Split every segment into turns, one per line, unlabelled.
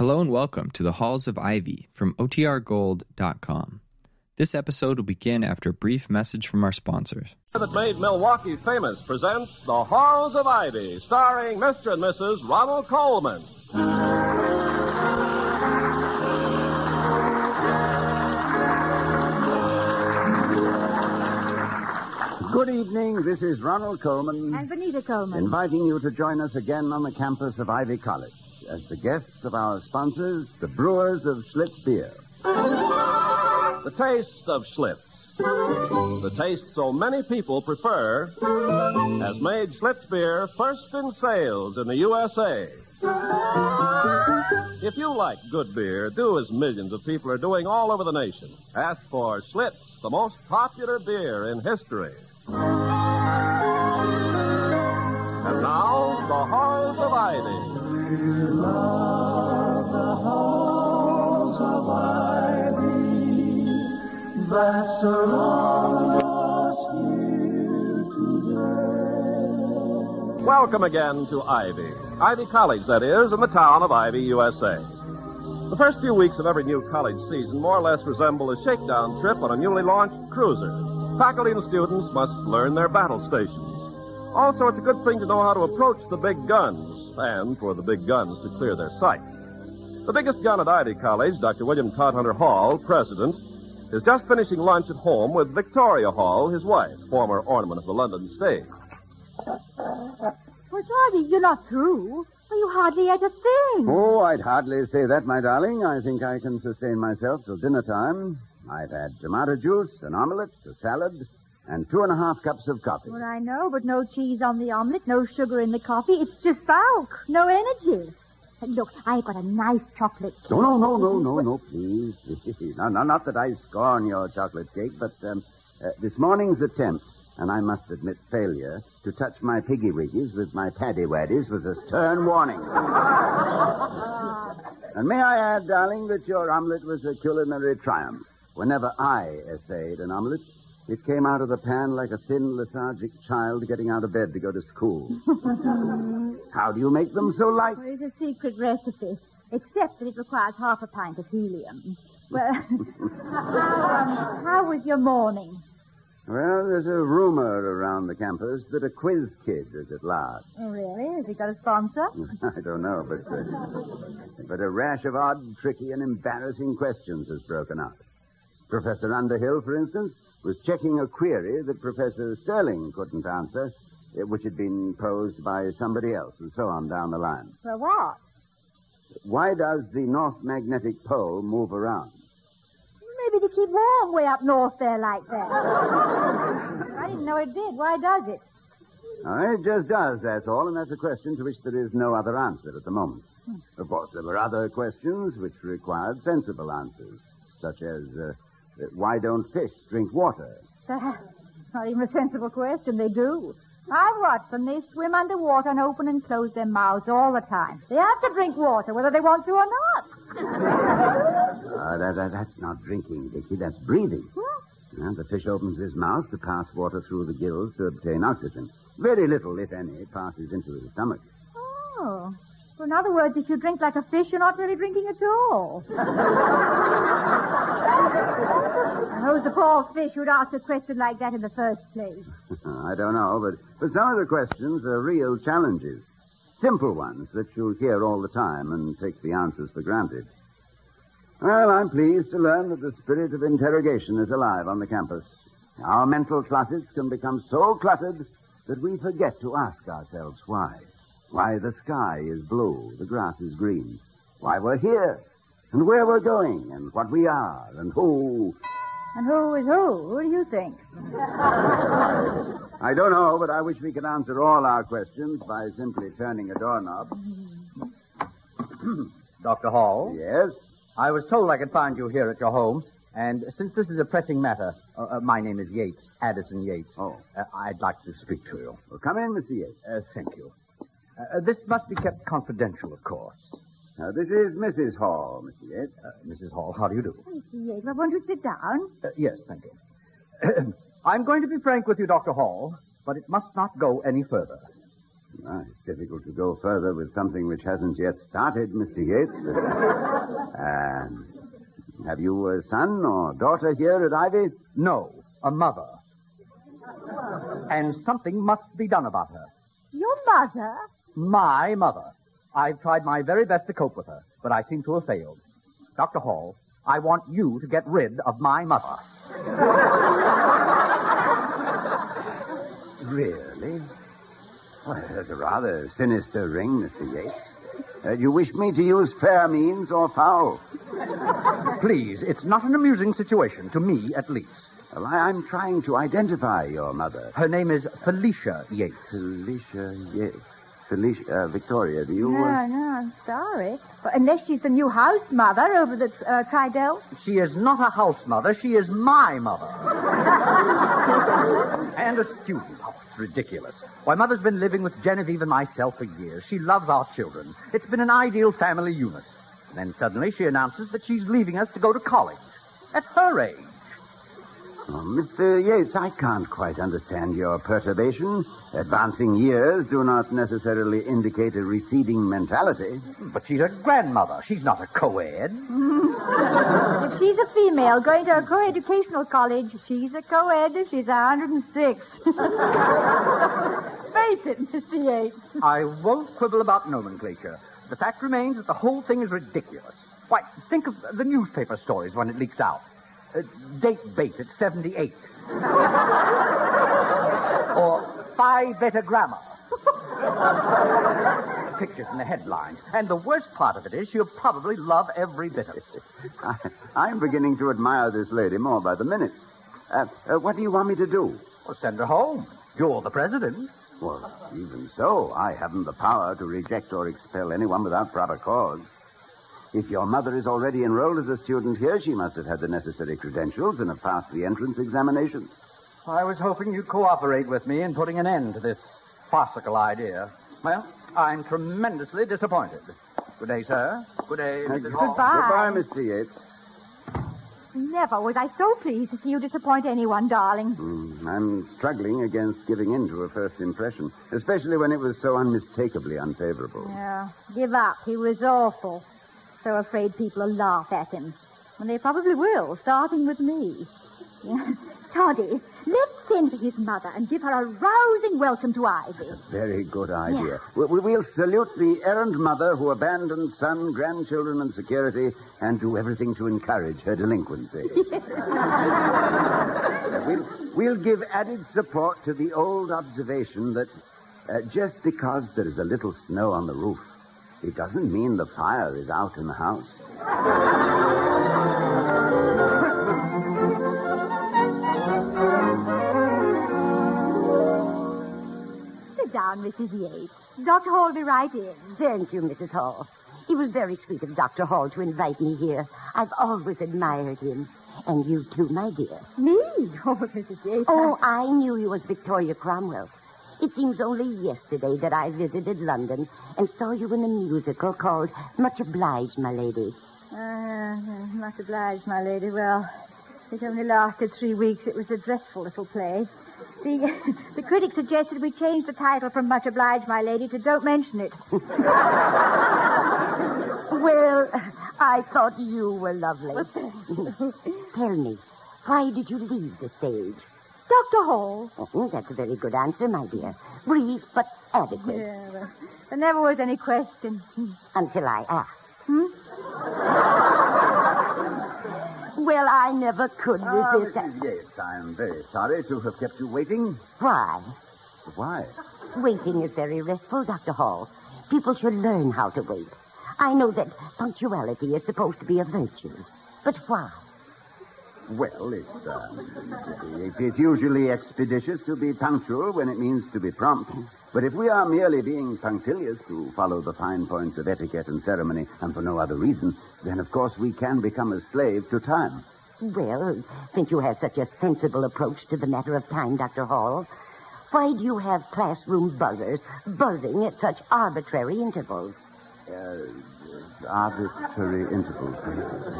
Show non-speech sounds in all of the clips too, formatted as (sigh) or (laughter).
Hello and welcome to the Halls of Ivy from OTRGold.com. This episode will begin after a brief message from our sponsors.
That made Milwaukee famous presents The Halls of Ivy, starring Mr. and Mrs. Ronald Colman.
Good evening. This is Ronald Colman.
And Benita Colman.
Inviting you to join us again on the campus of Ivy College as the guests of our sponsors, the brewers of Schlitz Beer.
The taste of Schlitz. The taste so many people prefer has made Schlitz beer first in sales in the USA. If you like good beer, do as millions of people are doing all over the nation. Ask for Schlitz, the most popular beer in history. And now, the Halls of Ivy. Welcome again to Ivy. Ivy College, that is, in the town of Ivy, USA. The first few weeks of every new college season more or less resemble a shakedown trip on a newly launched cruiser. Faculty and students must learn their battle stations. Also, it's a good thing to know how to approach the big guns, and for the big guns to clear their sights. The biggest gun at Ivy College, Dr. William Todhunter Hall, president, is just finishing lunch at home with Victoria Hall, his wife, former ornament of the London stage.
Well, Darby, you're not through. Well, you hardly ate a thing.
Oh, I'd hardly say that, my darling. I think I can sustain myself till dinner time. I've had tomato juice, an omelette, a salad, and two and a half cups of coffee.
Well, I know, but no cheese on the omelet, no sugar in the coffee. It's just bulk, no energy. Look, I've got a nice chocolate cake.
No, no, no, no, no, no, please. (laughs) no, no, not that I scorn your chocolate cake, but um, uh, this morning's attempt, and I must admit failure, to touch my piggy wiggies with my paddy waddies was a stern warning. (laughs) and may I add, darling, that your omelet was a culinary triumph. Whenever I essayed an omelet, it came out of the pan like a thin, lethargic child getting out of bed to go to school. (laughs) How do you make them so light?
Well, it's a secret recipe, except that it requires half a pint of helium. Well, (laughs) how, um, how was your morning?
Well, there's a rumor around the campus that a quiz kid is at large.
Oh, really? Has he got a sponsor? (laughs)
I don't know, but uh, but a rash of odd, tricky, and embarrassing questions has broken out. Professor Underhill, for instance, was checking a query that Professor Sterling couldn't answer, uh, which had been posed by somebody else, and so on down the line.
For what?
Why does the North Magnetic Pole move around?
Maybe to keep warm way up north there like that. I didn't know it did. Why does it?
It just does, that's all, and that's a question to which there is no other answer at the moment. Of course, there were other questions which required sensible answers, such as uh, why don't fish drink water?
That's not even a sensible question. They do. I've watched them. They swim underwater and open and close their mouths all the time. They have to drink water, whether they want to or not.
Uh, (laughs) that, that, that's not drinking, Dickie. That's breathing.
What?
Uh, the fish opens his mouth to pass water through the gills to obtain oxygen. Very little, if any, passes into his stomach.
Oh. Well, in other words, if you drink like a fish, you're not really drinking at all. (laughs) (laughs) Who's the poor fish who'd ask a question like that in the first place? (laughs)
I don't know, but, but some of the questions are real challenges. Simple ones that you'll hear all the time and take the answers for granted. Well, I'm pleased to learn that the spirit of interrogation is alive on the campus. Our mental closets can become so cluttered that we forget to ask ourselves why. Why the sky is blue, the grass is green. Why we're here, and where we're going, and what we are, and who.
And who is who? Who do you think? (laughs)
I don't know, but I wish we could answer all our questions by simply turning a doorknob. (clears throat)
Dr. Hall,
Yes?
I was told I could find you here at your home, and since this is a pressing matter, uh, uh, my name is Yates, Addison Yates.
Oh.
Uh, I'd like to speak to you.
Well, come in, Mr. Yates.
Uh, thank you. Uh, this must be kept confidential, of course.
Now, this is Mrs. Hall, Mr. Yates.
Uh, Mrs. Hall, how do you do?
Mr. Yates, I want to sit down.
Uh, yes, thank you. (clears throat) I'm going to be frank with you, Dr. Hall, but it must not go any further.
Ah, it's difficult to go further with something which hasn't yet started, Mr. Yates. (laughs) um, have you a son or daughter here at Ivy?
No, a mother. And something must be done about her.
Your mother?
My mother. I've tried my very best to cope with her, but I seem to have failed. Dr. Hall, I want you to get rid of my mother. (laughs)
Really? Well, that's a rather sinister ring, Mr. Yates. Uh, you wish me to use fair means or foul?
Please, it's not an amusing situation, to me at least.
Well, I, I'm trying to identify your mother.
Her name is Felicia Yates.
Felicia Yates. Felicia, uh, Victoria, do you...
No,
Uh...
no, I'm sorry. But unless she's the new house mother over the uh, Tridel.
She is not a house mother, she is my mother. (laughs) and a student. Oh, it's ridiculous. Why, Mother's been living with Genevieve and myself for years. She loves our children. It's been an ideal family unit. And Then suddenly she announces that she's leaving us to go to college. At her age.
Oh, Mr. Yates, I can't quite understand your perturbation. Advancing years do not necessarily indicate a receding mentality.
But she's a grandmother. She's not a co-ed. (laughs)
If she's a female going to a co-educational college, she's a co-ed. She's 106. (laughs) Face it, Mr. Yates.
I won't quibble about nomenclature. The fact remains that the whole thing is ridiculous. Why, think of the newspaper stories when it leaks out. Uh, date bait at 78. or Phi Beta Grammar. Pictures in the headlines. And the worst part of it is she'll probably love every bit of it.
I, I'm beginning to admire this lady more by the minute. Uh, uh, what do you want me to do?
Well, send her home. You're the president.
Well, even so, I haven't the power to reject or expel anyone without proper cause. If your mother is already enrolled as a student here, she must have had the necessary credentials and have passed the entrance examinations.
I was hoping you'd cooperate with me in putting an end to this farcical idea. Well, I'm tremendously disappointed. Good day, sir. Good day, Mrs. Hall.
Goodbye.
Goodbye, Mr. Yates.
Never was I so pleased to see you disappoint anyone, darling.
Hmm, I'm struggling against giving in to a first impression, especially when it was so unmistakably unfavorable.
Yeah, give up. He was awful. So afraid people will laugh at him. And they probably will, starting with me. (laughs) Toddy, let's send for his mother and give her a rousing welcome to Ivy.
Very good idea. We, we- we'll salute the errant mother who abandoned son, grandchildren, and security and do everything to encourage her delinquency. (laughs) Uh, we'll, we'll give added support to the old observation that uh, just because there is a little snow on the roof, it doesn't mean the fire is out in the house.
Sit down, Mrs. Yates. Dr. Hall will be right in.
Thank you, Mrs. Hall. It was very sweet of Dr. Hall to invite me here. I've always admired him. And you too, my dear.
Me? (laughs) Oh, Mrs. Yates.
Oh, I knew you was Victoria Cromwell. It seems only yesterday that I visited London and saw you in a musical called Much Obliged, My Lady.
Uh, much obliged, my lady. Well, it only lasted three weeks. It was a dreadful little play. The, (laughs) the critics suggested we change the title from Much Obliged, My Lady to Don't Mention It. (laughs)
Well, I thought you were lovely. Tell me, why did you leave the stage?
Dr. Hall.
Oh, that's a very good answer, my dear. Brief but adequate.
Yeah, well, there never was any question.
Until I asked.
Hmm?
Well, I never could
Ah,
resist.
Mrs. Yates, I'm very sorry to have kept you waiting.
Why?
Why?
Waiting is very restful, Dr. Hall. People should learn how to wait. I know that punctuality is supposed to be a virtue. But why?
Well, it's, uh, it, it's usually expeditious to be punctual when it means to be prompt. But if we are merely being punctilious to follow the fine points of etiquette and ceremony and for no other reason, then of course we can become a slave to time.
Well, since you have such a sensible approach to the matter of time, Dr. Hall, why do you have classroom buzzers buzzing at such arbitrary intervals?
Uh, arbitrary intervals.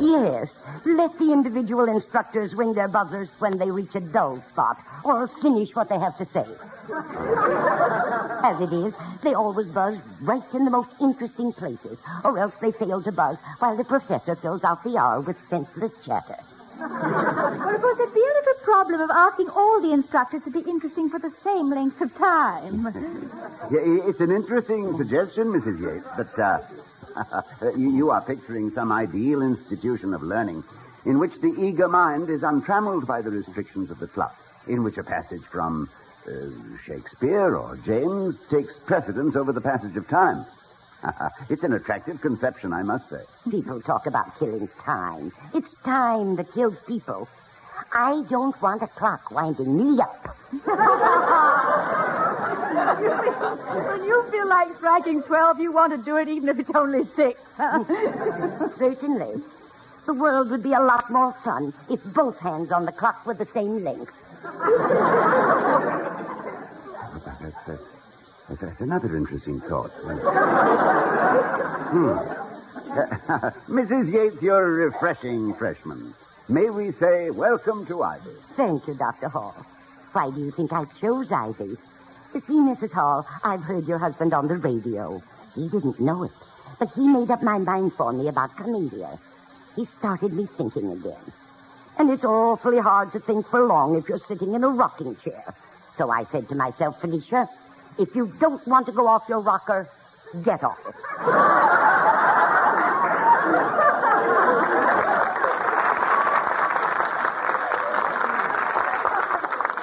Yes. Let the individual instructors ring their buzzers when they reach a dull spot or finish what they have to say. (laughs) As it is, they always buzz right in the most interesting places, or else they fail to buzz while the professor fills out the hour with senseless chatter.
Well, of course, there'd be a little problem of asking all the instructors to be interesting for the same length of time. (laughs)
Yeah, it's an interesting suggestion, Mrs. Yates, but uh, (laughs) you, you are picturing some ideal institution of learning in which the eager mind is untrammeled by the restrictions of the clock, in which a passage from uh, Shakespeare or James takes precedence over the passage of time. (laughs) it's an attractive conception, I must say.
People talk about killing time. It's time that kills people. I don't want a clock winding me up.
when you feel like striking 12, you want to do it even if it's only six.
Certainly. The world would be a lot more fun if both hands on the clock were the same length.
That's, that's, that's, that's another interesting thought. hmm. (laughs) Mrs. Yates, you're a refreshing freshman. May we say welcome to Ivy?
Thank you, Dr. Hall. Why do you think I chose Ivy? You see, Mrs. Hall, I've heard your husband on the radio. He didn't know it, but he made up my mind for me about coming here. He started me thinking again. And it's awfully hard to think for long if you're sitting in a rocking chair. So I said to myself, Felicia, if you don't want to go off your rocker, get off it. (laughs)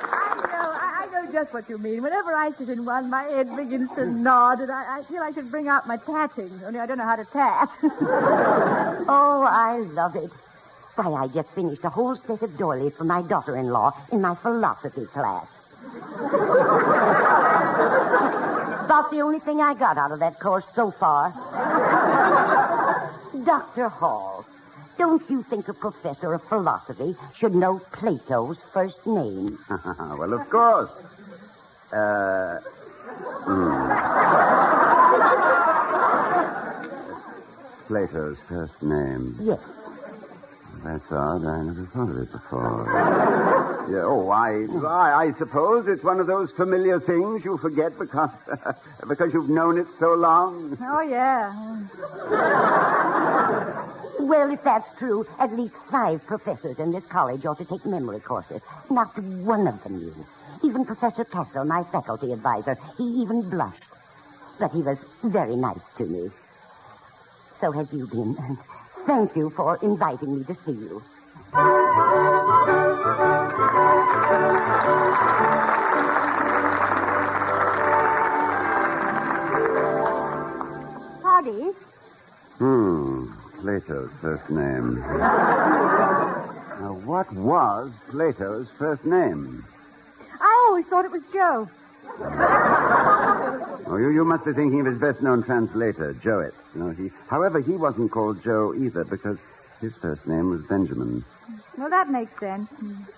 I know, I, I just what you mean. Whenever I sit in one, my head begins to nod, and I, I feel I should bring out my tatting, only I don't know how to tat. (laughs)
Oh, I love it. Why, I just finished a whole set of doilies for my daughter-in-law in my philosophy class. (laughs) About the only thing I got out of that course so far. (laughs) Dr. Hall, don't you think a professor of philosophy should know Plato's first name?
well, of course. Uh. hmm. Plato's first name.
Yes.
That's odd. I never thought of it before. yeah, oh, I, I, I suppose it's one of those familiar things you forget because (laughs) because you've known it so long.
oh, yeah.
Well, if that's true, at least five professors in this college ought to take memory courses. Not one of them knew. Even Professor Castle, my faculty advisor, he even blushed. But he was very nice to me. So have you been. And thank you for inviting me to see you.
Toddy,
Hmm. Plato's first name. (laughs) now, what was Plato's first name?
I always thought it was Joe. (laughs)
Oh, you, you must be thinking of his best known translator, Jowett. No, he, however, he wasn't called Joe either because his first name was Benjamin.
Well, that makes sense.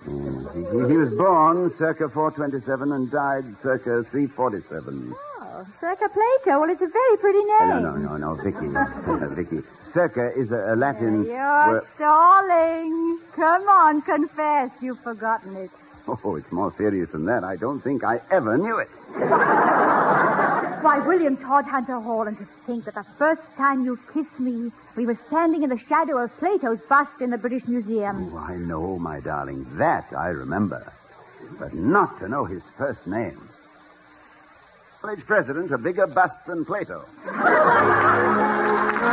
Mm, He, he- he was born circa 427 and died circa 347.
Oh, Circa Plato. Well, it's a very pretty name.
No, no, no, no, Vicky. Uh, (laughs) Vicky. Circa is a, a Latin.
You're
word-
stalling. Come on, confess. You've forgotten it.
Oh, it's more serious than that. I don't think I ever knew it. (laughs)
Why, William Todhunter Hall, and to think that the first time you kissed me, we were standing in the shadow of Plato's bust in the British Museum.
Oh, I know, my darling. That I remember. But not to know his first name. College president, a bigger bust than Plato. (laughs)
You know,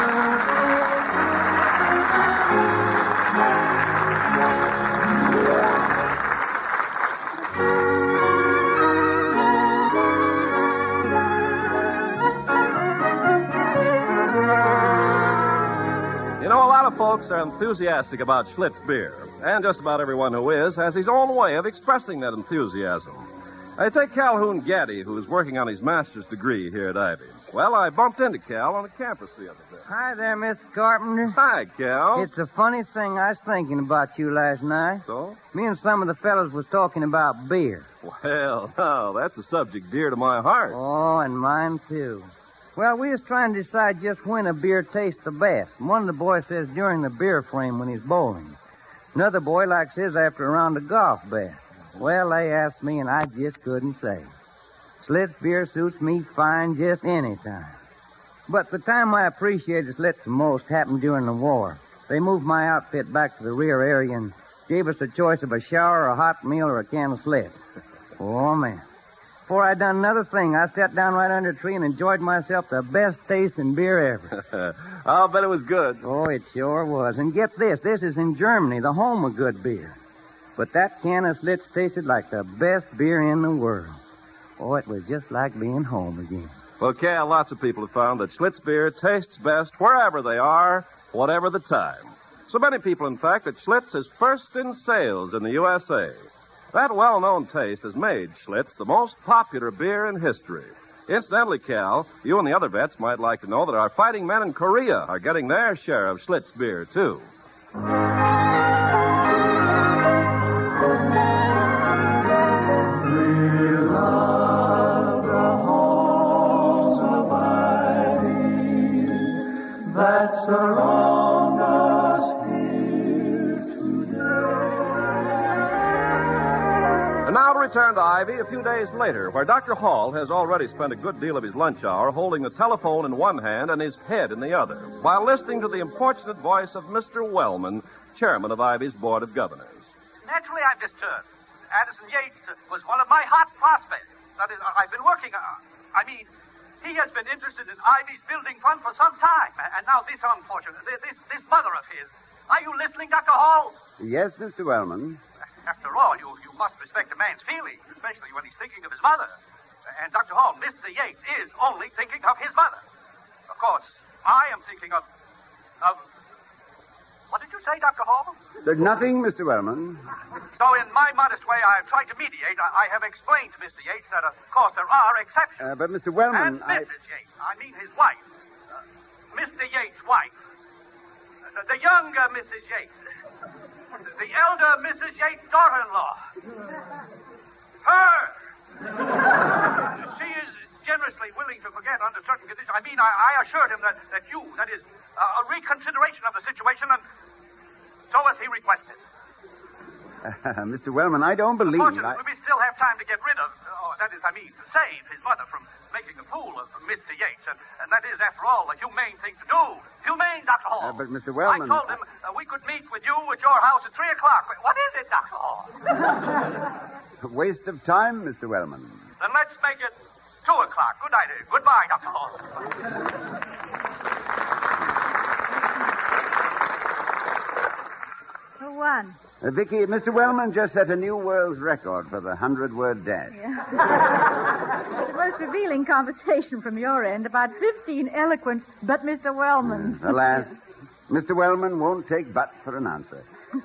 a lot of folks are enthusiastic about Schlitz beer, and just about everyone who is has his own way of expressing that enthusiasm. I take Calhoun Gaddy, who's working on his master's degree here at Ivy. Well, I bumped into Cal on the campus the other day.
Hi there, Miss Carpenter.
Hi, Cal.
It's a funny thing I was thinking about you last night.
So?
Me and some of the fellows was talking about beer.
Well, (laughs) no, that's a subject dear to my heart.
Oh, and mine too. Well, we was trying to decide just when a beer tastes the best. One of the boys says during the beer frame when he's bowling. Another boy likes his after a round of golf best. Well, they asked me, and I just couldn't say. Schlitz beer suits me fine just any time. But the time I appreciated Schlitz the most happened during the war. They moved my outfit back to the rear area and gave us a choice of a shower, a hot meal, or a can of Schlitz. (laughs) Oh, man. Before I'd done another thing, I sat down right under a tree and enjoyed myself the best tasting beer ever. (laughs)
I'll bet it was good.
Oh, it sure was. And get this, this is in Germany, the home of good beer. But that can of Schlitz tasted like the best beer in the world. Oh, it was just like being home again.
Well, Cal, lots of people have found that Schlitz beer tastes best wherever they are, whatever the time. So many people, in fact, that Schlitz is first in sales in the USA. That well-known taste has made Schlitz the most popular beer in history. Incidentally, Cal, you and the other vets might like to know that our fighting men in Korea are getting their share of Schlitz beer, too. To Ivy a few days later, where Dr. Hall has already spent a good deal of his lunch hour holding the telephone in one hand and his head in the other, while listening to the importunate voice of Mr. Wellman, chairman of Ivy's Board of Governors.
Naturally, I'm disturbed. Addison Yates was one of my hot prospects. That is, I- I've been working. Uh, I mean, he has been interested in Ivy's building fund for some time, and now this unfortunate, this, this, this mother of his. Are you listening, Dr. Hall?
Yes, Mr. Wellman.
After all, you, you must respect a man's feelings, especially when he's thinking of his mother. And Dr. Hall, Mr. Yates is only thinking of his mother. Of course, I am thinking of. of. What did you say, Dr. Hall?
There's nothing, Mr. Wellman.
So, in my modest way, I have tried to mediate. I, I have explained to Mr. Yates that, of course, there are exceptions.
Uh, but, Mr. Wellman,
and
I...
Mrs. Yates, I mean his wife. Uh, Mr. Yates' wife. Uh, the, the younger Mrs. Yates. The elder Mrs. Yates' daughter-in-law. Her. she is generously willing to forget under certain conditions. I mean, I, I assured him that, that you, that is, uh, a reconsideration of the situation, and so as he requested. (laughs)
Mr. Wellman, I don't believe...
Fortunately,
I...
we still have time to get rid of, oh, that is, I mean, to save his mother from making a fool of Mr. Yates. And, and that is, after all, the humane thing to do. Humane, Dr. Hall.
Uh, but, Mr. Wellman-
I told him uh, we could meet with you at your house at 3 o'clock. What is it, Dr. Hall?
Waste of time, Mr. Wellman.
then let's make it 2 o'clock. Good night. uh, Goodbye, Dr. Hall.
For one.
Uh, Vicky, Mr. Wellman just set a new world's record for the hundred-word dash.
The most (laughs) revealing conversation from your end about 15 eloquent but Mr. Wellman's.
Alas, Mr. Wellman won't take but for an answer. (laughs)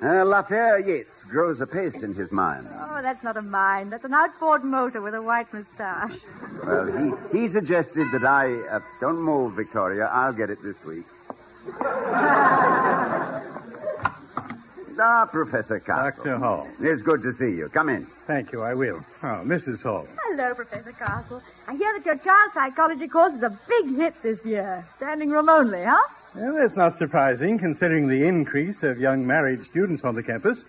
Uh, Lafayette Yates grows apace in his mind.
Oh, that's not a mine. That's an outboard motor with a white moustache.
Well, he, he suggested that I... Uh, don't move, Victoria. I'll get it this week. (laughs) ah, Professor Castle.
Dr. Hall.
It's good to see you. Come in.
Thank you, I will. Oh, Mrs. Hall.
Hello, Professor Castle. I hear that your child psychology course is a big hit this year. Standing room only, huh?
Well, that's not surprising, considering the increase of young married students on the campus.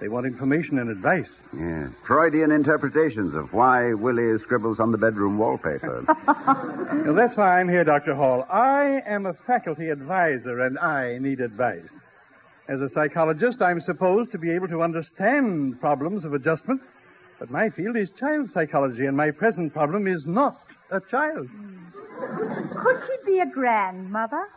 They want information and advice.
Yeah. Freudian interpretations of why Willie scribbles on the bedroom wallpaper. (laughs)
Well, that's why I'm here, Dr. Hall. I am a faculty advisor, and I need advice. As a psychologist, I'm supposed to be able to understand problems of adjustment, but my field is child psychology, and my present problem is not a child. (laughs)
Could she be a grandmother?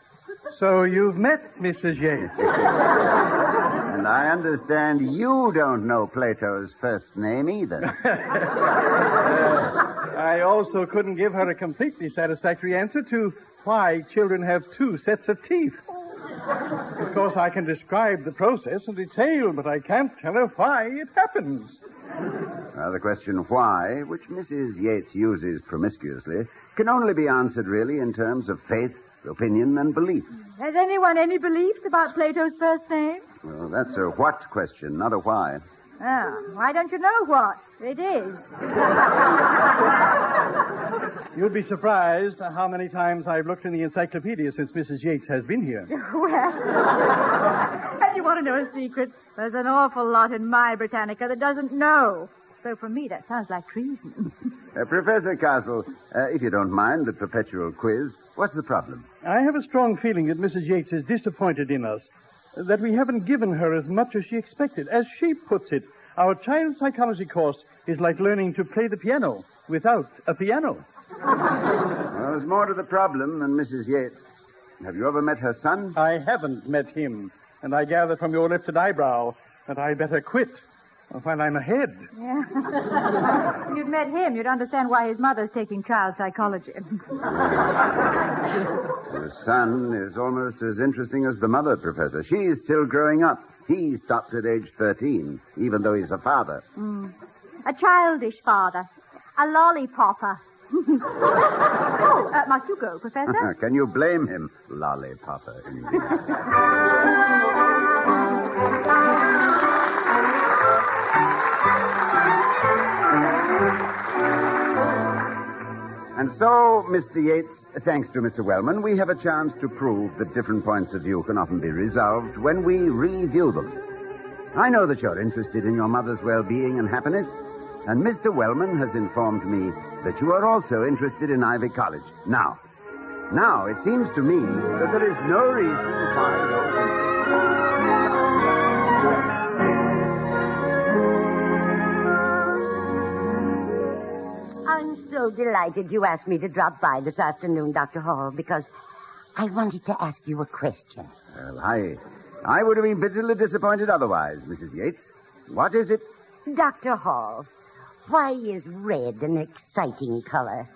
So you've met Mrs. Yates. (laughs)
and I understand you don't know Plato's first name either. (laughs)
Uh, I also couldn't give her a completely satisfactory answer to why children have two sets of teeth. Of course, I can describe the process in detail, but I can't tell her why it happens.
Now, the question why, which Mrs. Yates uses promiscuously, can only be answered really in terms of faith, opinion, and belief.
Has anyone any beliefs about Plato's first name?
Well, that's a what question, not a why.
Ah, why don't you know what? It is. (laughs)
You'd be surprised how many times I've looked in the encyclopedia since Mrs. Yates has been here. (laughs)
Well, (laughs) and you want to know a secret? There's an awful lot in my Britannica that doesn't know. So for me, that sounds like treason.
Uh, Professor Castle, uh, if you don't mind the perpetual quiz, what's the problem?
I have a strong feeling that Mrs. Yates is disappointed in us, that we haven't given her as much as she expected. As she puts it, our child psychology course is like learning to play the piano without a piano.
Well, there's more to the problem than Mrs. Yates. Have you ever met her son?
I haven't met him, and I gather from your lifted eyebrow that I'd better quit while I'm ahead.
Yeah. if (laughs) you'd met him, you'd understand why his mother's taking child psychology. (laughs)
The son is almost as interesting as the mother, Professor. She's still growing up. He stopped at age 13, even though he's a father.
a childish father. A lollipopper. (laughs) oh, uh, must you go, Professor?
Can you blame him? Lollipopper, indeed. And so, Mr. Yates, thanks to Mr. Wellman, we have a chance to prove that different points of view can often be resolved when we review them. I know that you're interested in your mother's well-being and happiness, and Mr. Wellman has informed me that you are also interested in Ivy College. Now, now it seems to me that there is no reason why those...
so delighted you asked me to drop by this afternoon, Dr. Hall, because I wanted to ask you a question.
Well, I, I would have been bitterly disappointed otherwise, Mrs. Yates. What is it?
Dr. Hall, why is red an exciting color?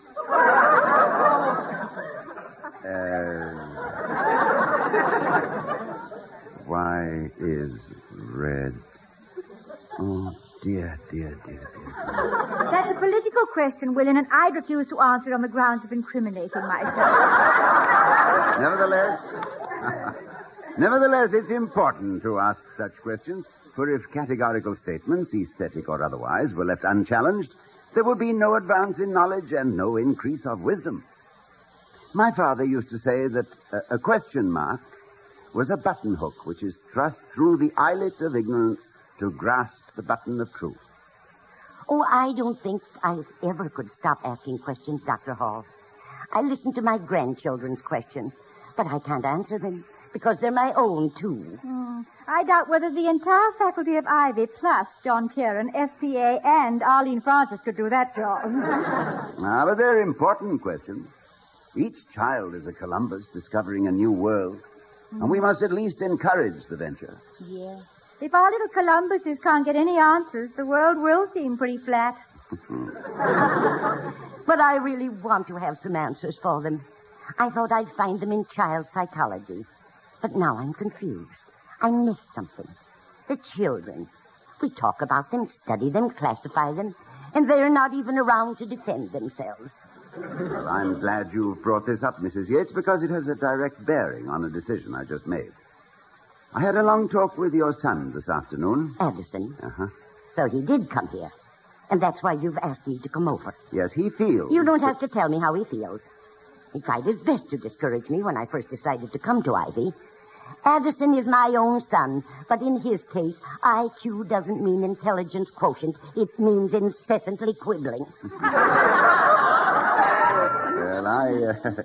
Uh, why is red? Oh, dear, dear, dear, dear.
That's a political question, William, and I'd refuse to answer on the grounds of incriminating myself.
Nevertheless, (laughs) nevertheless, it's important to ask such questions, for if categorical statements, aesthetic or otherwise, were left unchallenged, there would be no advance in knowledge and no increase of wisdom. My father used to say that a, a question mark was a button hook which is thrust through the eyelet of ignorance to grasp the button of truth.
Oh, I don't think I ever could stop asking questions, Dr. Hall. I listen to my grandchildren's questions, but I can't answer them because they're my own, too.
Hmm. I doubt whether the entire faculty of Ivy, plus John Kieran, FPA, and Arlene Francis could do that job. (laughs)
Ah, but they're important questions. Each child is a Columbus discovering a new world, and we must at least encourage the venture.
yeah. If our little Columbuses can't get any answers, the world will seem pretty flat. (laughs)
But I really want to have some answers for them. I thought I'd find them in child psychology. But now I'm confused. I missed something. The children. We talk about them, study them, classify them, and they're not even around to defend themselves.
Well, I'm glad you've brought this up, Mrs. Yates, because it has a direct bearing on a decision I just made. I had a long talk with your son this afternoon.
Addison.
Uh-huh.
So he did come here. And that's why you've asked me to come over.
Yes, he feels.
You don't have to tell me how he feels. He tried his best to discourage me when I first decided to come to Ivy. Addison is my own son, but in his case, IQ doesn't mean intelligence quotient. It means incessantly quibbling. (laughs)
Well, I, uh,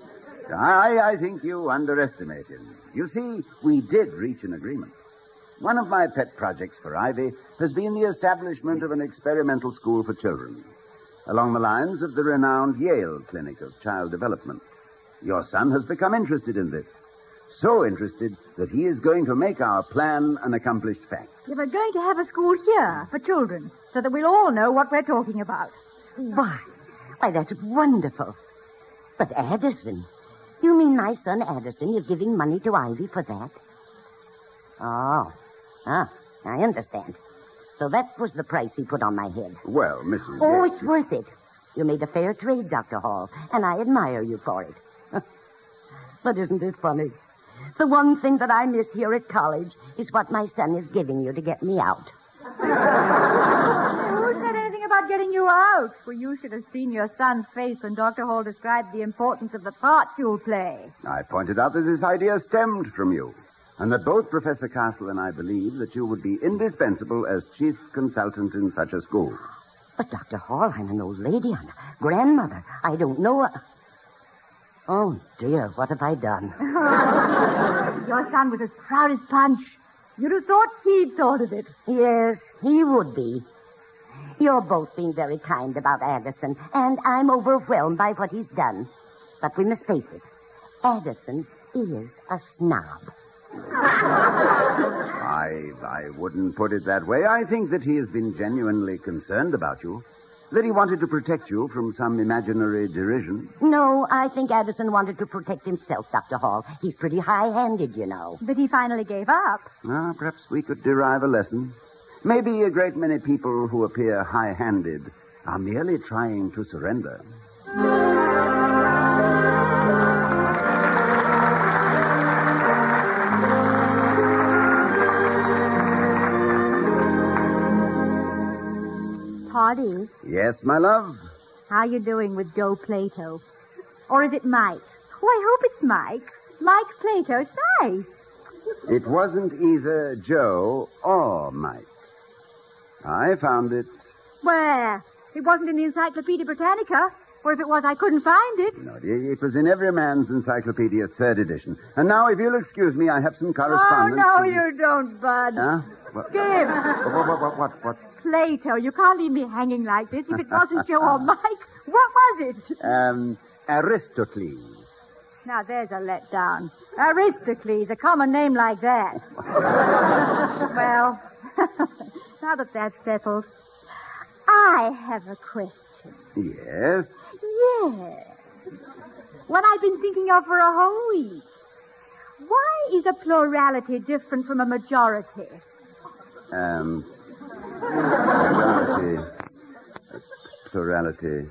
I, I think you underestimate him. You see, we did reach an agreement. One of my pet projects for Ivy has been the establishment of an experimental school for children, along the lines of the renowned Yale Clinic of Child Development. Your son has become interested in this. So interested that he is going to make our plan an accomplished fact.
Yeah, we're going to have a school here for children, so that we'll all know what we're talking about.
Why? Why, that's wonderful. But Addison, you mean my son Addison is giving money to Ivy for that? Oh. Ah, I understand. So that was the price he put on my head.
Well, Mrs.
Oh, it's worth it. You made a fair trade, Dr. Hall, and I admire you for it. (laughs) but isn't it funny? The one thing that I missed here at college is what my son is giving you to get me out. (laughs)
Who said anything about getting you out. for you should have seen your son's face when Dr. Hall described the importance of the part you'll play.
I pointed out that this idea stemmed from you, and that both Professor Castle and I believe that you would be indispensable as chief consultant in such a school.
But, Dr. Hall, I'm an old lady. I'm a grandmother. I don't know. A... Oh, dear, what have I done? (laughs)
Your son was as proud as Punch. You'd have thought he'd thought of it.
Yes, he would be. You're both being very kind about Addison, and I'm overwhelmed by what he's done. But we must face it. Addison is a snob.
I, I wouldn't put it that way. I think that he has been genuinely concerned about you. That he wanted to protect you from some imaginary derision.
No, I think Addison wanted to protect himself, Dr. Hall. He's pretty high-handed, you know.
But he finally gave up.
Ah, perhaps we could derive a lesson. Maybe a great many people who appear high-handed are merely trying to surrender.
Toddy,
Yes, my love?
how are you doing with Joe Plato? Or is it Mike? Oh, I hope it's Mike. Mike Plato. It's nice.
It wasn't either Joe or Mike. I found it.
Where? It wasn't in the Encyclopedia Britannica. Or if it was, I couldn't find it.
No, dear, it was in every man's encyclopedia, third edition. And now, if you'll excuse me, I have some correspondence.
Oh, no,
to-
you don't, Bud.
Huh? What,
Give.
what, what, what, what, what?
Plato, you can't leave me hanging like this. If it wasn't Joe or Mike, what was it?
Um, Aristocles.
Now, there's a letdown. Aristocles, a common name like that. (laughs) well, (laughs) now that that's settled, I have a question.
Yes.
Yes. What I've been thinking of for a whole week. Why is a plurality different from a majority?
Um, plurality. Plurality.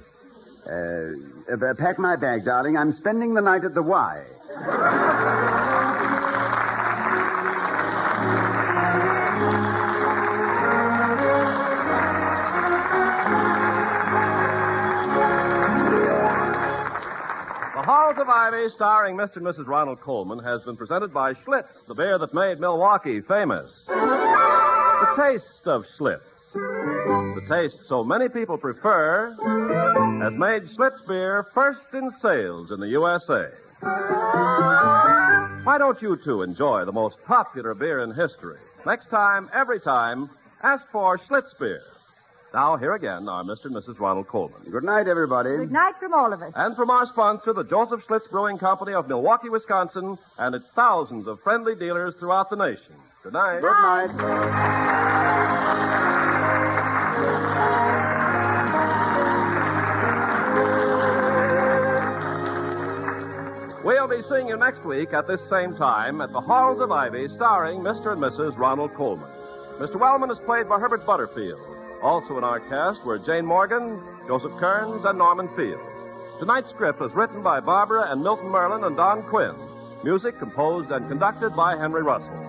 Uh, uh, pack my bag, darling. I'm spending the night at the Y.
Starring Mr. and Mrs. Ronald Colman, has been presented by Schlitz, the beer that made Milwaukee famous. The taste of Schlitz, the taste so many people prefer, has made Schlitz beer first in sales in the USA. Why don't you two enjoy the most popular beer in history? Next time, every time, ask for Schlitz beer. Now, here again are Mr. and Mrs. Ronald Colman.
Good night, everybody.
Good night from all of us.
And from our sponsor, the Joseph Schlitz Brewing Company of Milwaukee, Wisconsin, and its thousands of friendly dealers throughout the nation. Good night.
Good night.
We'll be seeing you next week at this same time at the Halls of Ivy, starring Mr. and Mrs. Ronald Colman. Mr. Wellman is played by Herbert Butterfield. Also in our cast were Jane Morgan, Joseph Kearns, and Norman Field. Tonight's script was written by Barbara and Milton Merlin and Don Quinn. Music composed and conducted by Henry Russell.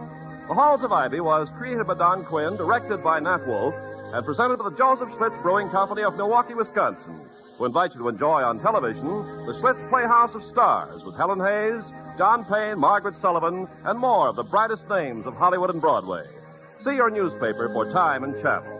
The Halls of Ivy was created by Don Quinn, directed by Nat Wolff, and presented by the Joseph Schlitz Brewing Company of Milwaukee, Wisconsin, who invite you to enjoy on television the Schlitz Playhouse of Stars with Helen Hayes, John Payne, Margaret Sullavan, and more of the brightest names of Hollywood and Broadway. See your newspaper for time and channel.